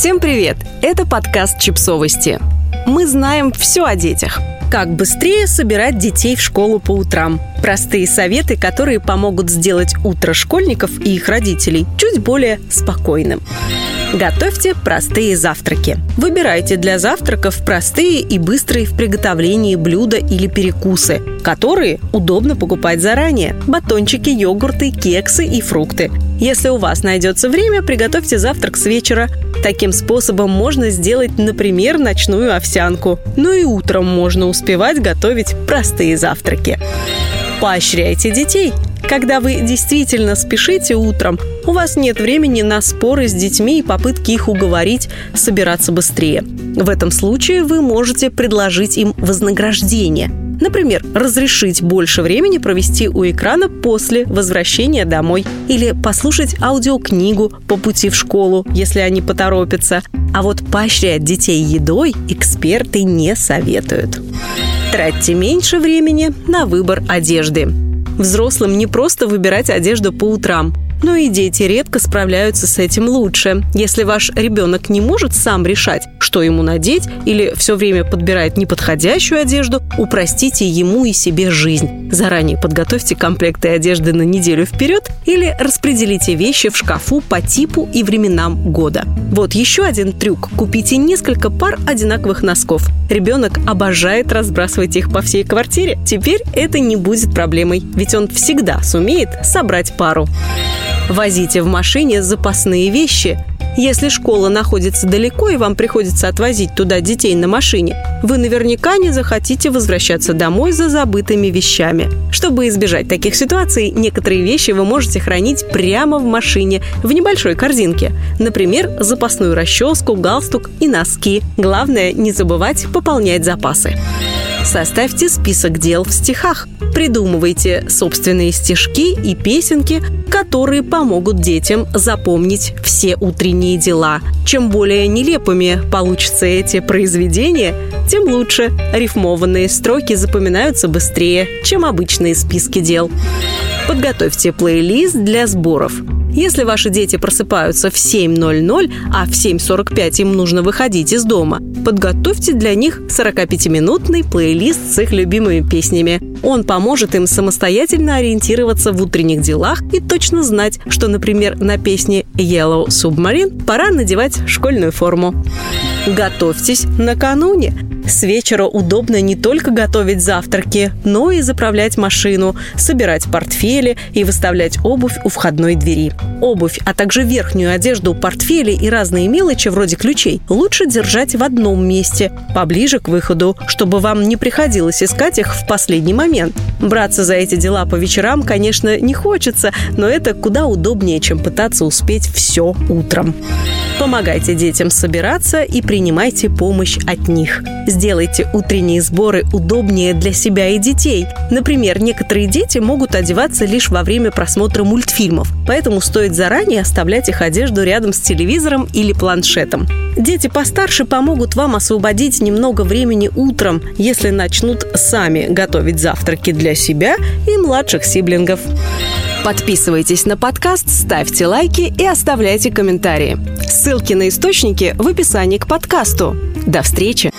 Всем привет! Это подкаст «Чипсовости». Мы знаем все о детях. Как быстрее собирать детей в школу по утрам. Простые советы, которые помогут сделать утро школьников и их родителей чуть более спокойным. Готовьте простые завтраки. Выбирайте для завтраков простые и быстрые в приготовлении блюда или перекусы, которые удобно покупать заранее. Батончики, йогурты, кексы и фрукты. Если у вас найдется время, приготовьте завтрак с вечера. Таким способом можно сделать, например, ночную овсянку. Ну и утром можно успевать готовить простые завтраки. Поощряйте детей. Когда вы действительно спешите утром, у вас нет времени на споры с детьми и попытки их уговорить собираться быстрее. В этом случае вы можете предложить им вознаграждение. Например, разрешить больше времени провести у экрана после возвращения домой или послушать аудиокнигу по пути в школу, если они поторопятся. А вот поощрять детей едой эксперты не советуют. Тратьте меньше времени на выбор одежды. Взрослым не просто выбирать одежду по утрам – но и дети редко справляются с этим лучше. Если ваш ребенок не может сам решать, что ему надеть, или все время подбирает неподходящую одежду, упростите ему и себе жизнь. Заранее подготовьте комплекты одежды на неделю вперед или распределите вещи в шкафу по типу и временам года. Вот еще один трюк. Купите несколько пар одинаковых носков. Ребенок обожает разбрасывать их по всей квартире. Теперь это не будет проблемой, ведь он всегда сумеет собрать пару. Возите в машине запасные вещи. Если школа находится далеко и вам приходится отвозить туда детей на машине, вы наверняка не захотите возвращаться домой за забытыми вещами. Чтобы избежать таких ситуаций, некоторые вещи вы можете хранить прямо в машине, в небольшой корзинке. Например, запасную расческу, галстук и носки. Главное, не забывать пополнять запасы. Составьте список дел в стихах. Придумывайте собственные стишки и песенки, которые помогут детям запомнить все утренние дела. Чем более нелепыми получатся эти произведения, тем лучше. Рифмованные строки запоминаются быстрее, чем обычные списки дел. Подготовьте плейлист для сборов. Если ваши дети просыпаются в 7.00, а в 7.45 им нужно выходить из дома, подготовьте для них 45-минутный плейлист с их любимыми песнями. Он поможет им самостоятельно ориентироваться в утренних делах и точно знать, что, например, на песне Yellow Submarine пора надевать школьную форму. Готовьтесь накануне. С вечера удобно не только готовить завтраки, но и заправлять машину, собирать портфели и выставлять обувь у входной двери. Обувь, а также верхнюю одежду, портфели и разные мелочи вроде ключей лучше держать в одном месте, поближе к выходу, чтобы вам не приходилось искать их в последний момент. Браться за эти дела по вечерам, конечно, не хочется, но это куда удобнее, чем пытаться успеть все утром. Помогайте детям собираться и принимайте помощь от них. Сделайте утренние сборы удобнее для себя и детей. Например, некоторые дети могут одеваться лишь во время просмотра мультфильмов, поэтому стоит заранее оставлять их одежду рядом с телевизором или планшетом. Дети постарше помогут вам освободить немного времени утром, если начнут сами готовить завтраки для себя и младших сиблингов. Подписывайтесь на подкаст, ставьте лайки и оставляйте комментарии. Ссылки на источники в описании к подкасту. До встречи!